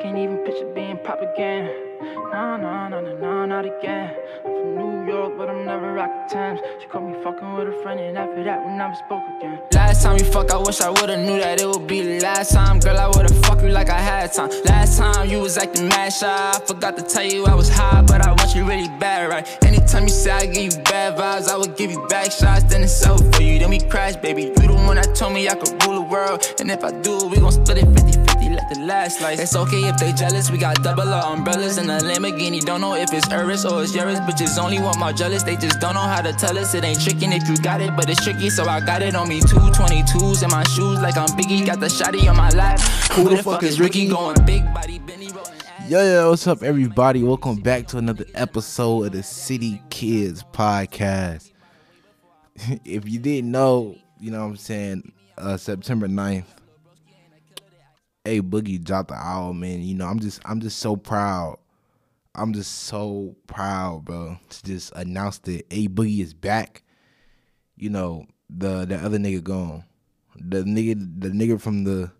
can't even picture being pop again. No, no, no, no, no, not again. I'm from New York, but I'm never rocking Thames. She caught me fucking with a friend, and after that, we never spoke again. Last time we fuck, I wish I would've knew that it would be the last time. Girl, I would've fucked you like I had time. Last time you was acting mad shy. I forgot to tell you I was high, but I want you really bad, right? Anytime you say I give you bad vibes, I would give you back shots, then it's over for you. Then we crash, baby. You the one that told me I could rule the world. And if I do, we gon' split it last life. It's okay if they jealous, we got double our umbrellas and a Lamborghini. Don't know if it's Urus or it's yours, bitches only want my jealous. They just don't know how to tell us it ain't tricking if you got it, but it's tricky, so I got it on me. Two 22s in my shoes, like I'm Biggie. Got the shotty on my lap. Who, the, fuck, is Ricky going big body, Benny rolling. Yo, yo, what's up, everybody? Welcome back to another episode of the City Kids Podcast. if you didn't know, you know what I'm saying, uh, September 9th, A Boogie dropped the album, man. You know, I'm just I'm just so proud. I'm just so proud, bro, to just announce that A Boogie is back. You know, the the other nigga gone. The nigga the nigga from the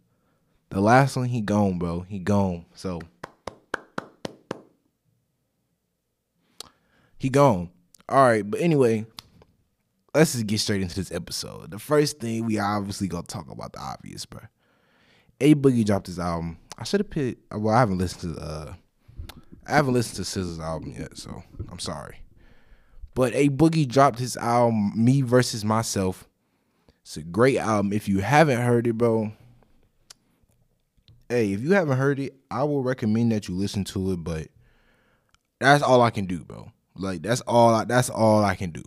the last one, he gone, bro. He gone. So he gone. All right, but anyway, let's just get straight into this episode. The first thing we obviously gonna talk about the obvious, bro. A Boogie dropped his album. I should have picked. Well, I haven't listened to. uh I haven't listened to SZA's album yet, so I'm sorry. But A Boogie dropped his album, Me versus Myself. It's a great album. If you haven't heard it, bro, hey, if you haven't heard it, I will recommend that you listen to it. But that's all I can do, bro. Like that's all. I, that's all I can do.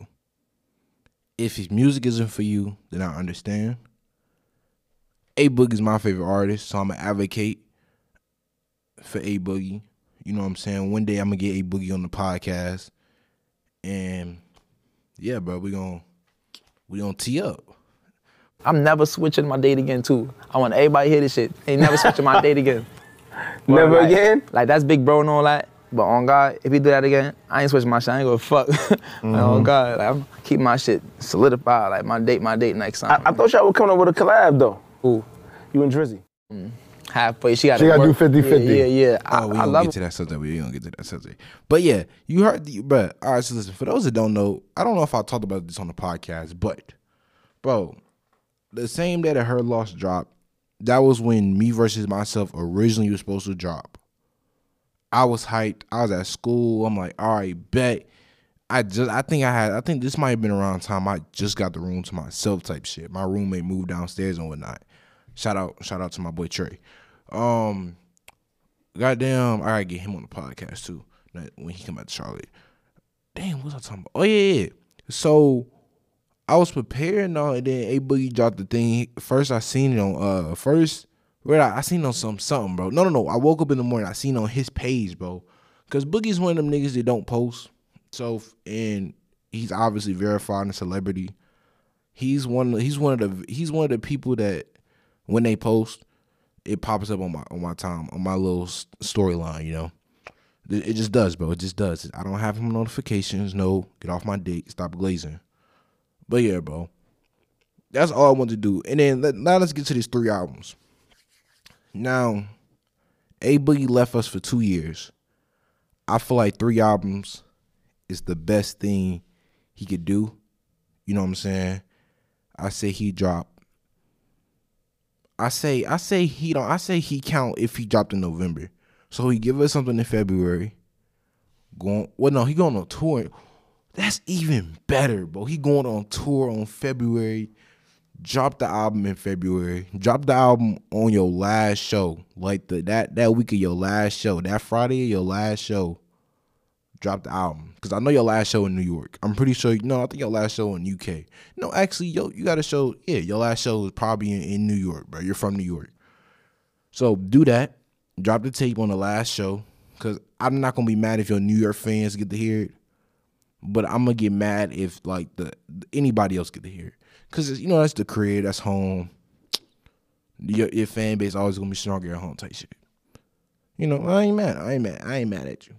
If his music isn't for you, then I understand. A Boogie's my favorite artist, so I'm gonna advocate for A Boogie. You know what I'm saying? One day I'm gonna get A Boogie on the podcast, and yeah, bro, we gonna we gonna tee up. I'm never switching my date again too. I want everybody to hear this shit. Ain't never switching my date again. Never like, again? Like that's big bro and all that. But on God, if he do that again, I ain't switching my shit. I ain't gonna fuck. like, on mm-hmm. God, like, I'm keep my shit solidified. Like my date, my date next time. I, I thought y'all were coming up with a collab though. Who? You and Drizzy. Mm. Halfway, she got She gotta do 50-50. Yeah, yeah. yeah. Oh, we I gonna love get to that subject. We gonna get to that subject. But yeah, you heard the bro. All right, so listen. For those that don't know, I don't know if I talked about this on the podcast, but bro, the same day that her loss dropped, that was when me versus myself originally was supposed to drop. I was hyped. I was at school. I'm like, all right, bet. I just, I think I had, I think this might have been around time I just got the room to myself type shit. My roommate moved downstairs and whatnot. Shout out, shout out to my boy Trey. Um, goddamn, I gotta get him on the podcast too. When he come out to Charlotte. Damn, what was I talking about? Oh yeah, yeah. So I was preparing all, and then A Boogie dropped the thing. First I seen it on uh first where I, I seen on some something, bro. No, no, no. I woke up in the morning, I seen on his page, bro. Cause Boogie's one of them niggas that don't post. So and he's obviously verified and a celebrity. He's one he's one of the he's one of the people that when they post, it pops up on my on my time on my little storyline. You know, it, just does, bro. It just does. I don't have him notifications. No, get off my dick. Stop glazing. But yeah, bro, that's all I want to do. And then let, now let's get to these three albums. Now, A Boogie left us for two years. I feel like three albums is the best thing he could do. You know what I'm saying? I say he dropped I say I say he don't I say he count if he dropped in November. So he give us something in February. Going well no, he going on tour. That's even better, bro. He going on tour on February. Drop the album in February. Drop the album on your last show. Like the that that week of your last show. That Friday of your last show. Drop the album. Cause I know your last show in New York. I'm pretty sure no, I think your last show in UK. No, actually, yo, you got a show. Yeah, your last show was probably in, in New York, bro. You're from New York. So do that. Drop the tape on the last show. Cause I'm not gonna be mad if your New York fans get to hear it. But I'm gonna get mad if like the anybody else get to hear it. Cause you know that's the crib, that's home. Your, your fan base always gonna be stronger at home type shit. You know, I ain't mad. I ain't mad. I ain't mad at you.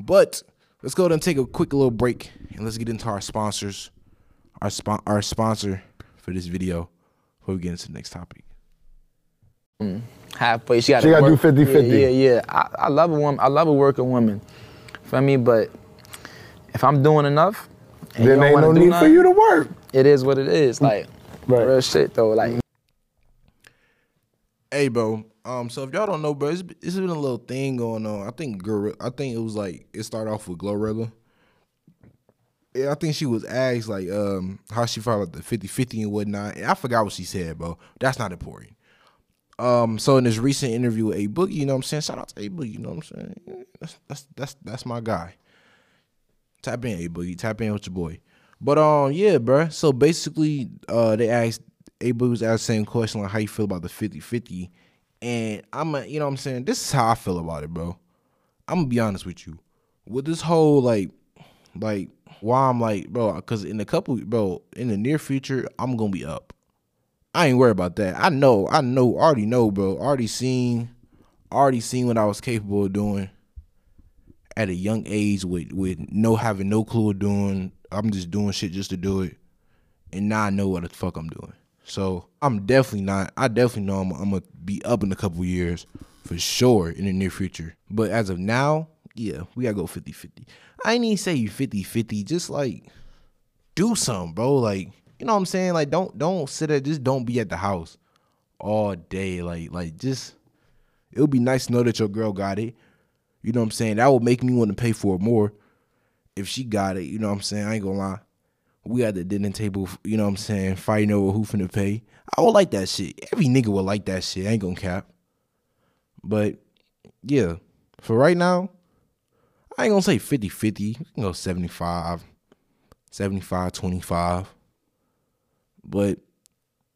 But let's go ahead and take a quick little break and let's get into our sponsors. Our spon- our sponsor for this video before we get into the next topic. Mm, halfway. She got She gotta do work. 50-50. Yeah, yeah, yeah. I, I love a woman. I love a working woman. Feel me? But if I'm doing enough, and Then don't ain't no do need for you to work. It is what it is. Like Right. real shit though. Like Hey, bro. Um, so if y'all don't know, bro, it's, it's been a little thing going on. I think Gorilla, I think it was like it started off with Glorilla. Yeah, I think she was asked like um how she felt about the 50-50 and whatnot. And I forgot what she said, bro. That's not important. Um, so in this recent interview with A Boogie, you know what I'm saying? Shout out to A Boogie, you know what I'm saying? That's that's that's that's my guy. Tap in, A Boogie. Tap in with your boy. But um, yeah, bruh. So basically, uh, they asked A Boogie was asked the same question like how you feel about the 50-50. And I'm a, you know what I'm saying? This is how I feel about it, bro. I'm gonna be honest with you. With this whole like like why I'm like, bro, because in a couple, bro, in the near future, I'm gonna be up. I ain't worried about that. I know, I know, already know, bro. Already seen, already seen what I was capable of doing at a young age with with no having no clue of doing. I'm just doing shit just to do it, and now I know what the fuck I'm doing. So I'm definitely not. I definitely know I'm, I'm gonna be up in a couple years for sure in the near future. But as of now, yeah, we gotta go 50-50. I ain't even say you 50-50. Just like do something, bro. Like you know what I'm saying. Like don't don't sit there. Just don't be at the house all day. Like like just it would be nice to know that your girl got it. You know what I'm saying? That would make me want to pay for it more if she got it. You know what I'm saying? I ain't gonna lie. We at the dinner table, you know what I'm saying, fighting over who finna pay. I would like that shit. Every nigga would like that shit. I ain't gonna cap. But yeah, for right now, I ain't gonna say 50 50. We can go 75, 75 25. But,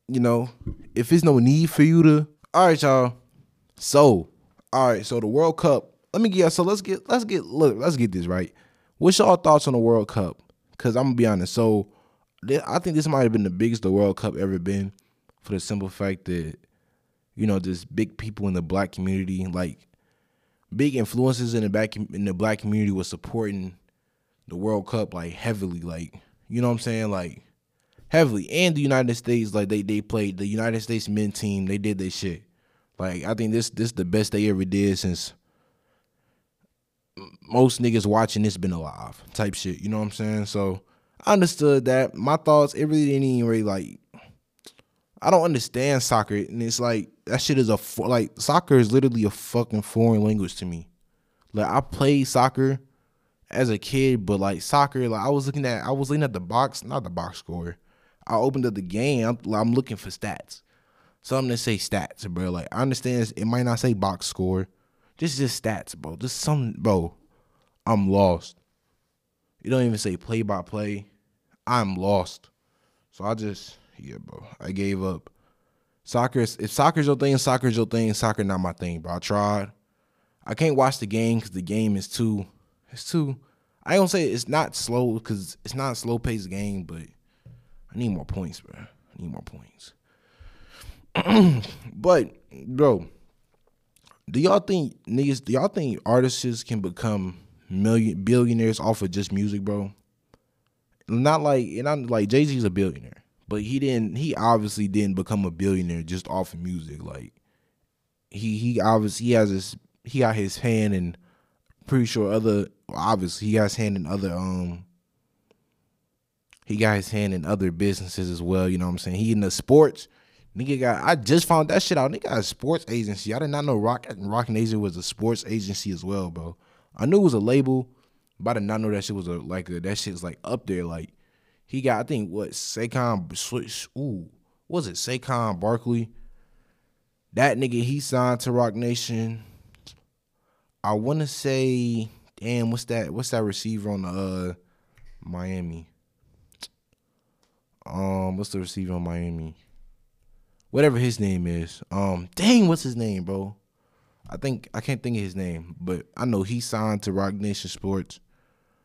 you know, if there's no need for you to. All right, y'all. So, all right, so the World Cup. Let me get so let's get let's get look let's get this right. What's y'all thoughts on the World Cup? Cause I'm gonna be honest. So, I think this might have been the biggest the World Cup ever been, for the simple fact that, you know, just big people in the black community, like big influences in the back in the black community, was supporting the World Cup like heavily, like you know what I'm saying, like heavily. And the United States, like they they played the United States men team, they did their shit. Like I think this this the best they ever did since most niggas watching this been alive type shit. You know what I'm saying? So I understood that. My thoughts, it really didn't even really like. I don't understand soccer, and it's like that shit is a like soccer is literally a fucking foreign language to me. Like I played soccer as a kid, but like soccer, like I was looking at, I was looking at the box, not the box score. I opened up the game. I'm, I'm looking for stats, something to say stats, bro. Like I understand it might not say box score, just just stats, bro. Just some, bro. I'm lost. You don't even say play by play. I'm lost. So I just, yeah, bro. I gave up. Soccer is if soccer's your thing, soccer's your thing. Soccer not my thing, bro. I tried. I can't watch the game because the game is too. It's too. I gonna say it's not slow because it's not a slow paced game, but I need more points, bro. I need more points. but bro, do y'all think niggas? Do y'all think artists can become million billionaires off of just music, bro? Not like and I'm like Jay Z's a billionaire, but he didn't. He obviously didn't become a billionaire just off of music. Like he he obviously he has his he got his hand in pretty sure other obviously he got his hand in other um he got his hand in other businesses as well, you know what I'm saying? He in the sports. Nigga got I just found that shit out. Nigga got a sports agency. I did not know Roc Roc Nation was a sports agency as well, bro. I knew it was a label, but I did not know that shit was a like a that shit's like up there. Like he got I think what Saquon switch ooh, was it Saquon Barkley? That nigga he signed to Roc Nation. I want to say, damn, what's that? What's that receiver on the uh, Miami? Um, what's the receiver on Miami? Whatever his name is. Um, dang, what's his name, bro? I think I can't think of his name, but I know he signed to Roc Nation Sports.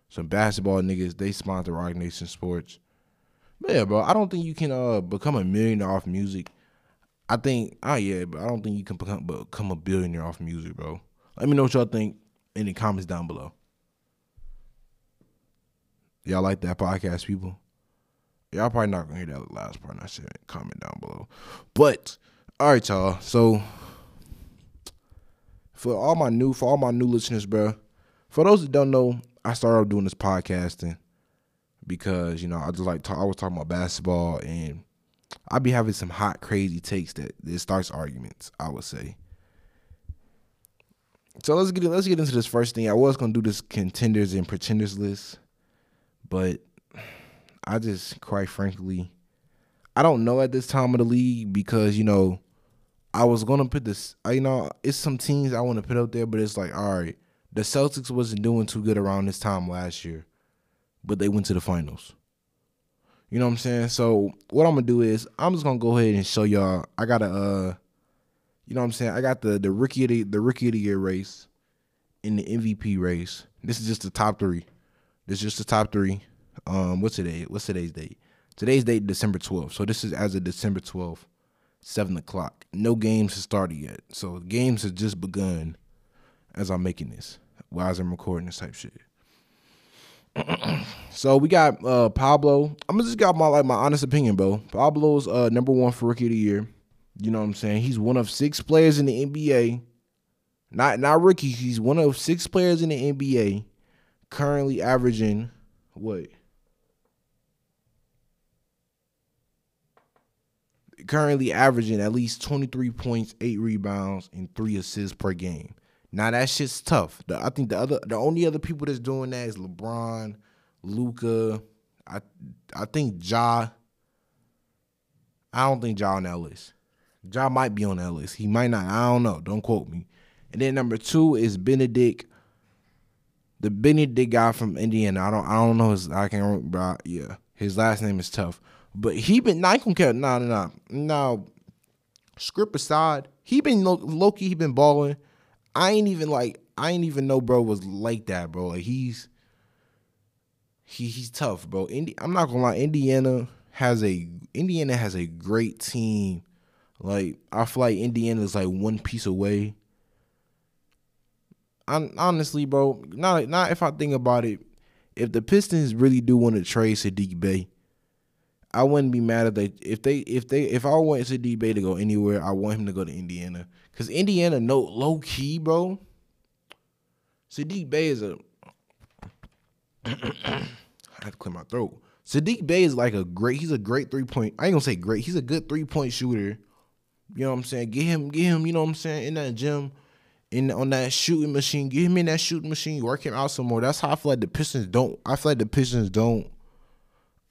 Some basketball niggas they sponsor Roc Nation Sports. But yeah, bro, I don't think you can uh become a millionaire off music. I think, oh yeah, but I don't think you can become become a billionaire off music, bro. Let me know what y'all think in the comments down below. Y'all like that podcast, people? Y'all probably not gonna hear that last part I said. Comment down below. But all right, y'all. So for all my new for all my new listeners, bro. For those that don't know, I started doing this podcasting because you know I just like talk, I was talking about basketball and I'd be having some hot crazy takes that it starts arguments. I would say. So let's get let's get into this first thing. I was gonna do this contenders and pretenders list, but I just quite frankly, I don't know at this time of the league because you know I was gonna put this. You know, it's some teams I want to put out there, but it's like all right, the Celtics wasn't doing too good around this time last year, but they went to the finals. You know what I'm saying? So what I'm gonna do is I'm just gonna go ahead and show y'all. I got a, uh, you know what I'm saying? I got the the rookie of the the rookie of the year race, in the MVP race. This is just the top three. This is just the top three. Um, what's today? What's today's date? Today's date December 12th. So this is as of December 12th, seven o'clock. No games have started yet. So games have just begun as I'm making this. While I'm recording this type shit. so we got uh Paolo. I'm just got my like my honest opinion, bro. Paolo's uh number one for rookie of the year. You know what I'm saying? He's one of six players in the NBA. Not not rookie. He's one of six players in the NBA currently averaging what? Currently averaging at least 23 points, 8 rebounds, and 3 assists per game. Now that shit's tough. The, I think the other the only other people that's doing that is LeBron, Luka. I I think Ja. I don't think Ja on that list. Ja might be on that list. He might not. I don't know. Don't quote me. And then number two is Bennedict. The Bennedict guy from Indiana. I don't I don't know his I can't remember. Yeah. His last name is tough. But he been not gonna care. Nah, nah, nah. Now, script aside, he been low key, he been balling. I ain't even like I ain't even know bro was like that, bro. Like he's he he's tough, bro. Indi- I'm not gonna lie, Indiana has a Indiana has a great team. Like I feel like Indiana is like one piece away. I honestly, bro, not not if I think about it, if the Pistons really do want to trade Saddiq Bey, I wouldn't be mad if they if they if they if I want Saddiq Bey to go anywhere, I want him to go to Indiana. Cause Indiana no low key, bro. Saddiq Bey is a I have to clear my throat. Saddiq Bey is like a great he's a great three point I ain't gonna say great, he's a good three point shooter. You know what I'm saying? Get him, get him, you know what I'm saying, in that gym, in on that shooting machine. Get him in that shooting machine, work him out some more. That's how I feel like the Pistons don't I feel like the Pistons don't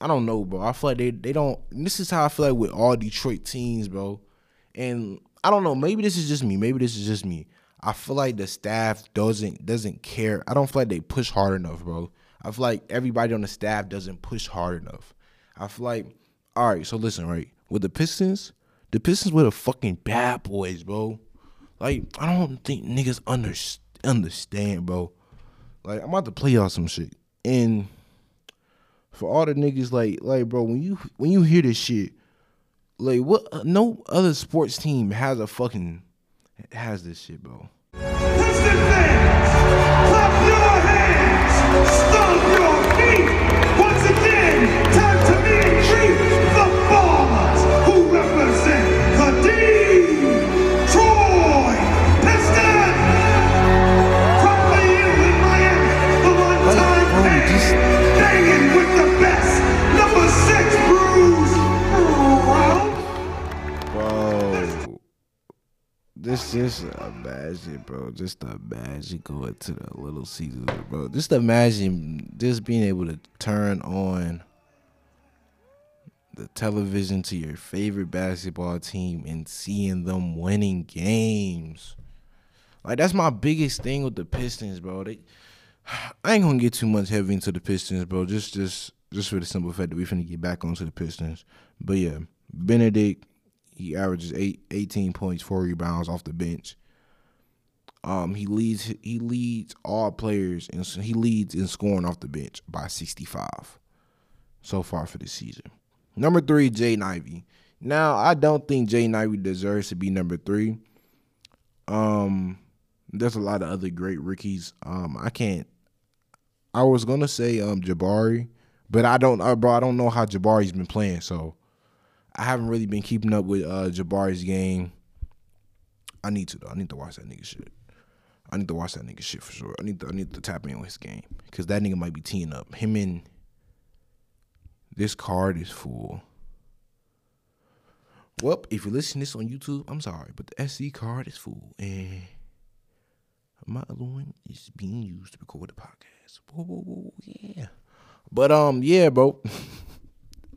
I don't know, bro. I feel like they they don't. This is how I feel like with all Detroit teams, bro. And I don't know. Maybe this is just me. Maybe this is just me. I feel like the staff doesn't doesn't care. I don't feel like they push hard enough, bro. I feel like everybody on the staff doesn't push hard enough. I feel like, all right. So listen, right with the Pistons, the Pistons were the fucking bad boys, bro. Like I don't think niggas under, understand, bro. Like I'm about to play y'all some shit and for all the niggas like like bro when you when you hear this shit like what no other sports team has a fucking has this shit bro. Stomp your feet. Once again, time to this just imagine bro just imagine going to the little Caesars bro just imagine just being able to turn on the television to your favorite basketball team and seeing them winning games like that's my biggest thing with the Pistons, bro. They, I ain't gonna get too much heavy into the Pistons, bro. Just, just, just for the simple fact that we finna get back onto the Pistons. But yeah, Bennedict, he averages eight, 18 points, four rebounds off the bench. Um, he leads, he leads all players, and he leads in scoring off the bench by 65 so far for the season. Number three, Jay Ivey. Now, I don't think Jay Ivey deserves to be number three. Um, there's a lot of other great rookies. Um, I can't. I was gonna say um Jabari, but I don't, uh, bro. I don't know how Jabari's been playing, so I haven't really been keeping up with uh Jabari's game. I need to though. I need to watch that nigga shit. I need to watch that nigga shit for sure. I need to I need to tap in on his game because that nigga might be teeing up. Him and this card is full. Well, if you're listening to this on YouTube, I'm sorry, but the SD card is full, and my other one is being used to record the podcast. Whoa, whoa, whoa, yeah. But um, yeah, bro.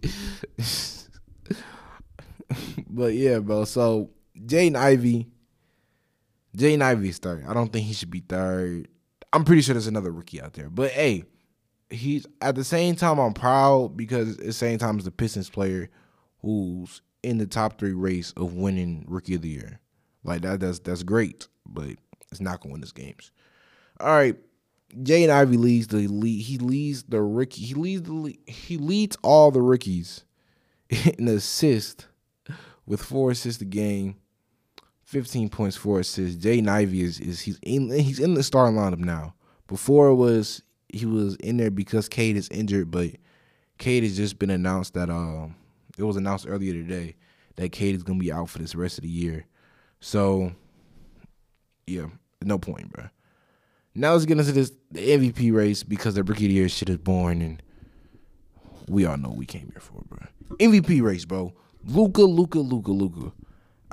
but yeah, bro. So Jaden Ivey, Jaden Ivey is third. I don't think he should be third. I'm pretty sure there's another rookie out there. But hey, he's at the same time I'm proud because at the same time as the Pistons player who's in the top three race of winning rookie of the year. Like that that's that's great, but it's not gonna win this games. All right. Jaden Ivey leads the lead. He leads the rookie. He leads the le- he leads all the rookies in assist with four assists a game, fifteen points, four assists. Jaden Ivey is is he's in he's in the starting lineup now. Before was he was in there because Cade is injured, but Cade has just been announced that um it was announced earlier today that Cade is gonna be out for this rest of the year. So yeah, no point, bro. Now let's get into this the MVP race because the rookie of the year shit is born and we all know we came here for, bro. MVP race, bro. Luka, Luka, Luka, Luka.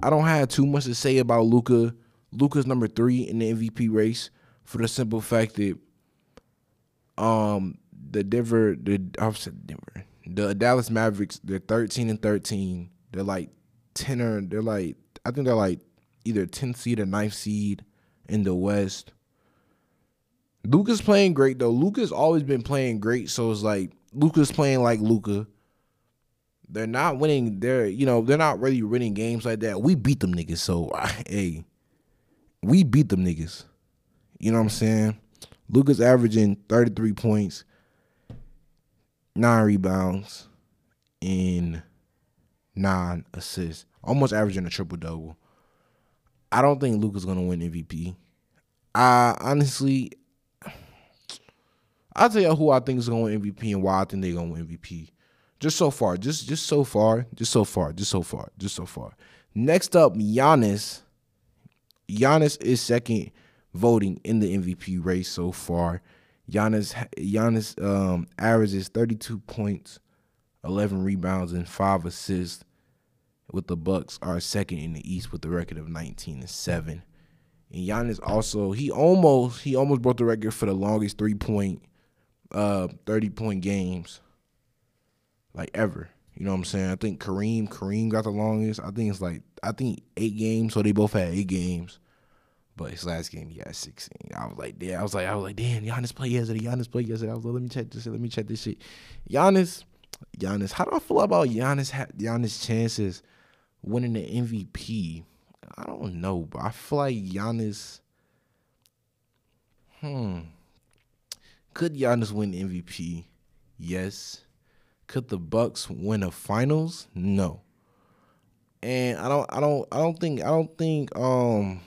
I don't have too much to say about Luka. Luka's number three in the MVP race for the simple fact that um the Denver the I said Denver the Dallas Mavericks they're thirteen and thirteen. They're like ten or they're like I think they're like either 10th seed or 9th seed in the West. Luka's playing great though. Luka's always been playing great, so it's like Luka's playing like Luka. They're not winning. They're you know they're not really winning games like that. We beat them niggas, so hey, we beat them niggas. You know what I'm saying? Luka's averaging 33 points, nine rebounds, and nine assists, almost averaging a triple double. I don't think Luka's gonna win MVP. I honestly, I'll tell you who I think is gonna win MVP and why I think they're gonna win MVP. Just so far, just just so far, just so far, just so far, just so far. Next up, Giannis. Giannis is second voting in the MVP race so far. Giannis Giannis um, averages 32 points, 11 rebounds, and five assists. With the Bucks are second in the East with a record of 19 and seven. And Giannis also he almost he almost broke the record for the longest three point, uh, 30 point games. Like ever. You know what I'm saying? I think Kareem Kareem got the longest. I think it's like I think eight games. So they both had eight games. But his last game he had 16. I was like, yeah, I was like, I was like, damn, Giannis played yesterday. Giannis played yesterday. I was like, let me check this. Let me check this shit. Giannis, Giannis, how do I feel about Giannis Giannis chances winning the MVP? I don't know, but I feel like Giannis. Hmm. Could Giannis win MVP? Yes. Could the Bucks win a finals? No. And I don't I don't I don't think I don't think um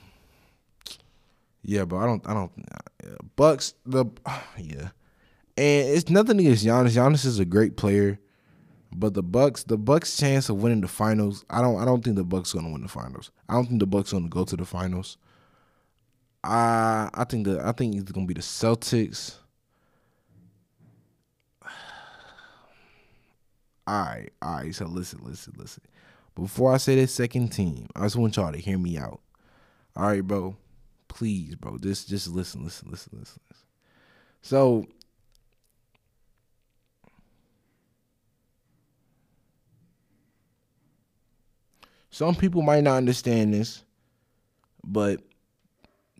yeah, but I don't I don't Bucks the yeah. And it's nothing against Giannis. Giannis is a great player. But the Bucks, the Bucks' chance of winning the finals, I don't I don't think the Bucks gonna win the finals. I don't think the Bucks gonna go to the finals. I I think the I think it's gonna be the Celtics. All right, all right. So listen, listen, listen. Before I say this second team, I just want y'all to hear me out. All right, bro. Please, bro. Just just listen, listen, listen, listen. listen. So some people might not understand this, but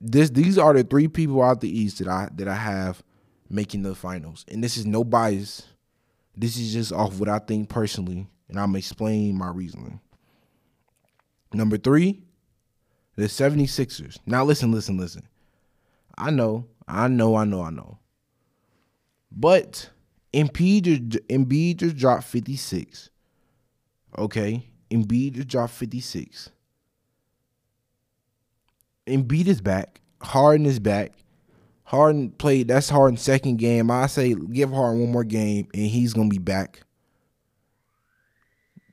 this these are the three people out the east that I that I have making the finals. And this is no bias. This is just off what I think personally, and I'm explaining my reasoning. Number three, the 76ers. Now listen, listen, listen. I know, I know, I know, I know. But Embiid just, Embiid just dropped 56. Okay? Embiid just dropped 56. Embiid is back. Harden is back. Harden played. That's Harden's second game. I say give Harden one more game, and he's gonna be back.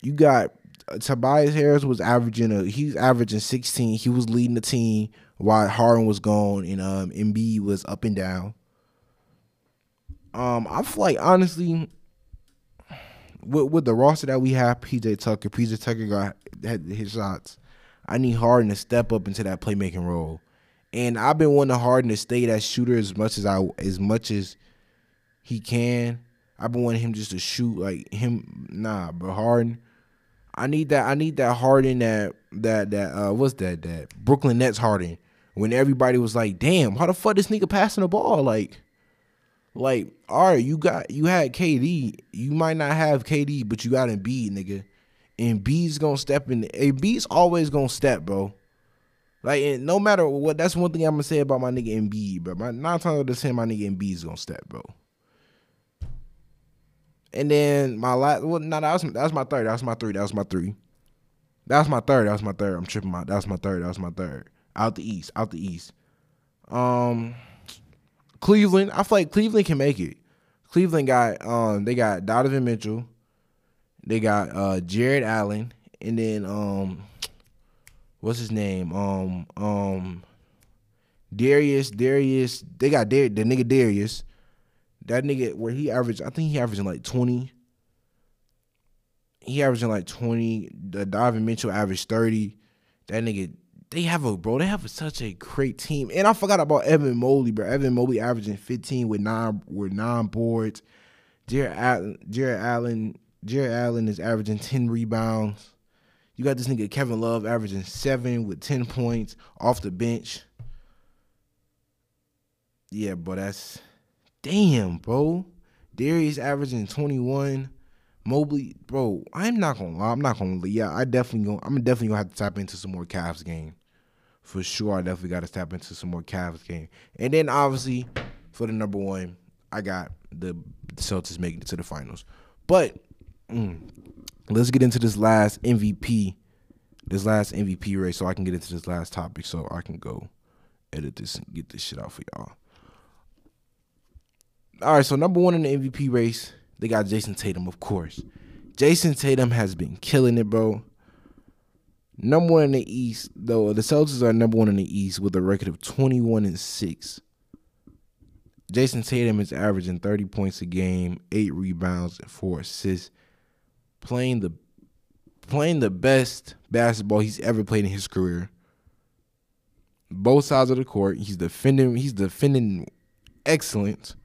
You got uh, Tobias Harris was averaging a. He's averaging 16. He was leading the team while Harden was gone and um Embiid was up and down. Um, I feel like honestly, with with the roster that we have, PJ Tucker, PJ Tucker got had his shots. I need Harden to step up into that playmaking role, and I've been wanting Harden to stay that shooter as much as I as much as he can. I've been wanting him just to shoot like him. Nah, but Harden. I need that. I need that Harden. That that that. Uh, what's that? That Brooklyn Nets Harden. When everybody was like, "Damn, how the fuck this nigga passing the ball?" Like, like, all right, you got you had KD. You might not have KD, but you got Embiid, nigga. And B's gonna step in. A Embiid's always gonna step, bro. Like, no matter what, that's one thing I'm gonna say about my nigga Embiid, bro. My nine times out of ten, my nigga Embiid's gonna step, bro. And then my last, well, no, that was that was my third. That was my three. That was my three. That was my third. That was my third. I'm tripping my. That was my third. That was my third. Out the east. Out the east. Um, Cleveland. I feel like Cleveland can make it. Cleveland got um they got Donovan Mitchell, they got uh Jarrett Allen, and then um what's his name? Um um Darius, Darius, they got Dar- the nigga Darius. That nigga where he averaged, I think he averaging like 20. He averaging like 20. The Donovan Mitchell averaged 30. That nigga, they have a bro, they have such a great team. And I forgot about Evan Mobley, bro. Evan Mobley averaging 15 with nine with nine boards. Jarrett Allen, Jarrett Allen, Jarrett Allen is averaging 10 rebounds. You got this nigga Kevin Love averaging seven with 10 points off the bench. Yeah, bro, that's damn, bro. Darius averaging 21. Mobley, bro, I'm not gonna lie. I'm not gonna lie. Yeah, I definitely gonna I'm definitely gonna have to tap into some more Cavs game. For sure, I definitely gotta tap into some more Cavs game. And then obviously, for the number one, I got the Celtics making it to the finals. But mm, let's get into this last MVP, this last MVP race, so I can get into this last topic, so I can go edit this and get this shit out for y'all. All right, so number one in the MVP race, they got Jayson Tatum, of course. Jayson Tatum has been killing it, bro. Number one in the East, though, the Celtics are number one in the East with a record of 21 and 6. Jayson Tatum is averaging 30 points a game, eight rebounds, and four assists, playing the playing the best basketball he's ever played in his career. Both sides of the court, he's defending. He's defending excellent,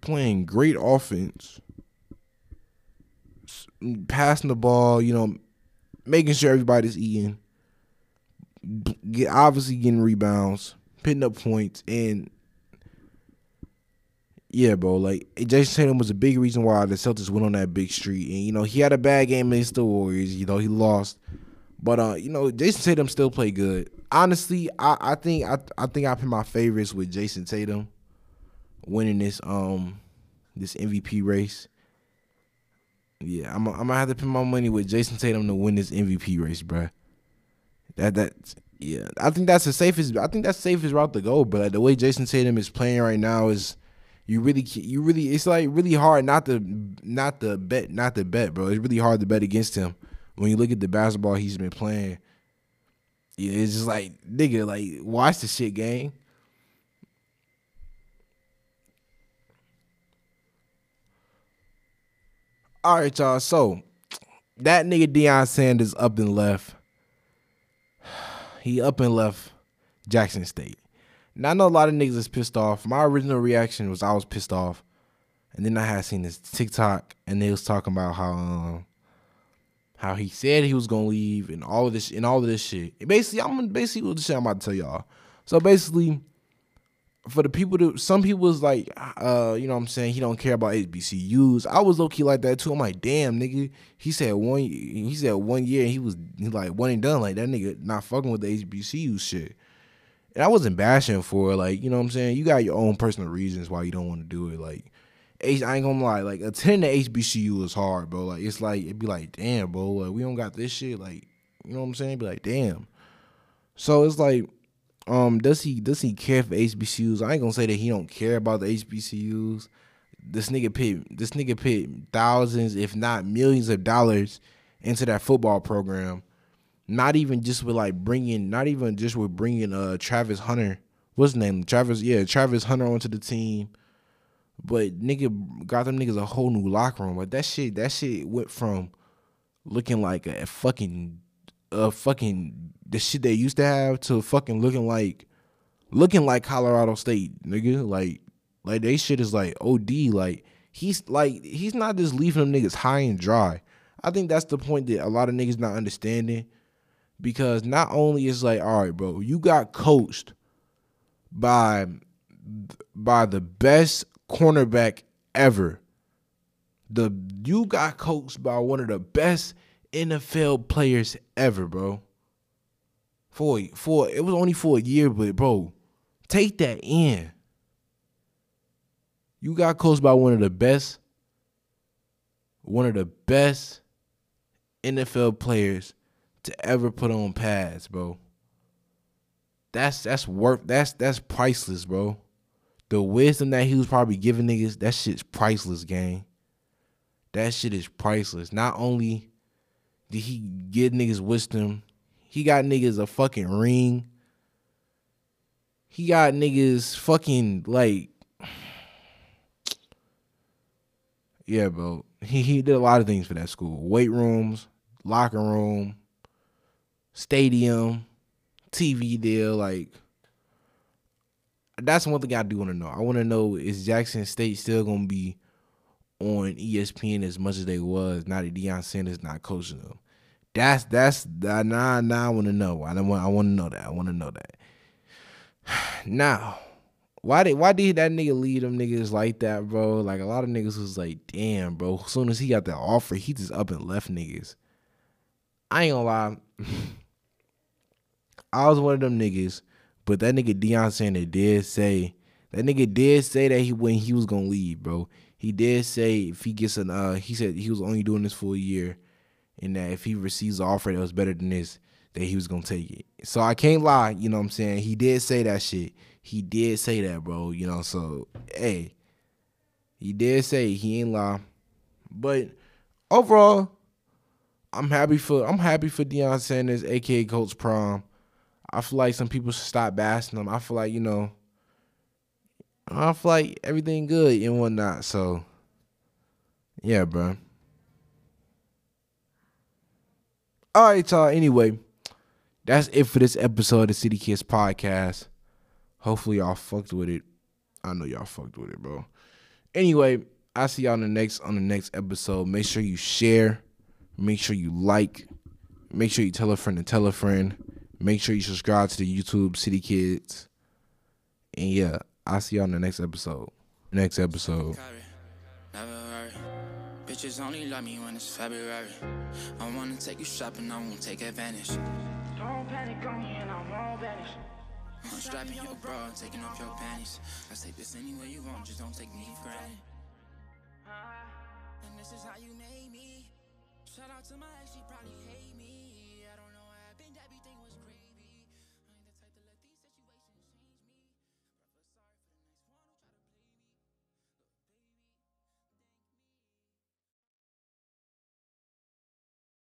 playing great offense, passing the ball. You know, making sure everybody's eating. Get obviously getting rebounds, picking up points, and yeah, bro. Like Jayson Tatum was a big reason why the Celtics went on that big streak. And you know, he had a bad game against the Warriors. You know, he lost. But uh, you know, Jayson Tatum still played good. Honestly, I, I think I I think I put my favorites with Jayson Tatum winning this um this MVP race. Yeah, I'm I'm gonna have to put my money with Jayson Tatum to win this MVP race, bruh. That that yeah, I think that's the safest. I think that's safest route to go. But like, the way Jayson Tatum is playing right now is you really you really it's like really hard not to not to bet not to bet, bro. It's really hard to bet against him when you look at the basketball he's been playing. It's just like nigga, like watch the shit, gang. All right, y'all. So that nigga Deion Sanders up and left. He up and left Jackson State. Now I know a lot of niggas is pissed off. My original reaction was I was pissed off, and then I had seen this TikTok, and they was talking about how um, how he said he was gonna leave, and all of this, and all of this shit. And basically, I'm basically what the shit I'm about to tell y'all. So basically, for the people that some people was like, uh, you know what I'm saying, he don't care about HBCUs. I was low key like that too. I'm like, damn, nigga. He said one he said one year and he was he like one and done. Like that nigga not fucking with the HBCU shit. And I wasn't bashing for like, you know what I'm saying? You got your own personal reasons why you don't want to do it. Like H I ain't gonna lie, like attending HBCU is hard, bro. Like it's like it'd be like, damn, bro, like we don't got this shit. Like, you know what I'm saying? It'd be like, damn. So it's like um, does he does he care for HBCUs? I ain't gonna say that he don't care about the HBCUs. This nigga paid this nigga paid thousands, if not millions of dollars into that football program. Not even just with like bringing, not even just with bringing uh Travis Hunter, what's his name? Travis, yeah, Travis Hunter onto the team. But nigga got them niggas a whole new locker room. Like that shit, that shit went from looking like a fucking, a fucking the shit they used to have to fucking looking like, looking like Colorado State, nigga. Like, like they shit is like OD. Like he's like he's not just leaving them niggas high and dry. I think that's the point that a lot of niggas not understanding because not only is like, all right, bro, you got coached by by the best cornerback ever. The you got coached by one of the best NFL players ever, bro. For for it was only for a year, but bro, take that in. You got coached by one of the best, one of the best NFL players to ever put on pads, bro. That's that's worth that's that's priceless, bro. The wisdom that he was probably giving niggas, that shit's priceless, gang. That shit is priceless. Not only did he give niggas wisdom, he got niggas a fucking ring. He got niggas fucking like Yeah, bro. He he did a lot of things for that school. Weight rooms, locker room, stadium, TV deal. Like that's one thing I do want to know. I want to know is Jackson State still gonna be on ESPN as much as they was now that Deion Sanders not coaching them. That's that's nah nah. I want to know. I want. I want to know that. I want to know that. Now, why did why did that nigga lead them niggas like that, bro? Like a lot of niggas was like, damn, bro. As soon as he got the offer, he just up and left niggas. I ain't gonna lie. I was one of them niggas, but that nigga Deion Sanders did say that nigga did say that he when he was gonna leave, bro. He did say if he gets an uh he said he was only doing this for a year and that if he receives an offer that was better than this, that he was gonna take it. So I can't lie, you know what I'm saying? He did say that shit. He did say that, bro. You know, so hey. He did say he ain't lie. But overall, I'm happy for I'm happy for Deion Sanders, aka Coach Prime. I feel like some people should stop bashing them. I feel like, you know, I feel like everything good and whatnot. So yeah, bro. All right, y'all. Anyway, that's it for this episode of the City Kids Podcast. Hopefully y'all fucked with it. I know y'all fucked with it, bro. Anyway, I'll see y'all on the next on the next episode. Make sure you share. Make sure you like. Make sure you tell a friend to tell a friend. Make sure you subscribe to the YouTube City Kids. And yeah, I'll see y'all on the next episode. Next episode. Bitches only love me when it's February. I wanna take you shopping, I won't take advantage. Don't panic on me and I won't vanish. I'm strapping your bra and taking off your panties. I take this anywhere you want, just don't take me for granted. Uh-huh. And this is how you made me. Shout out to my ex, she probably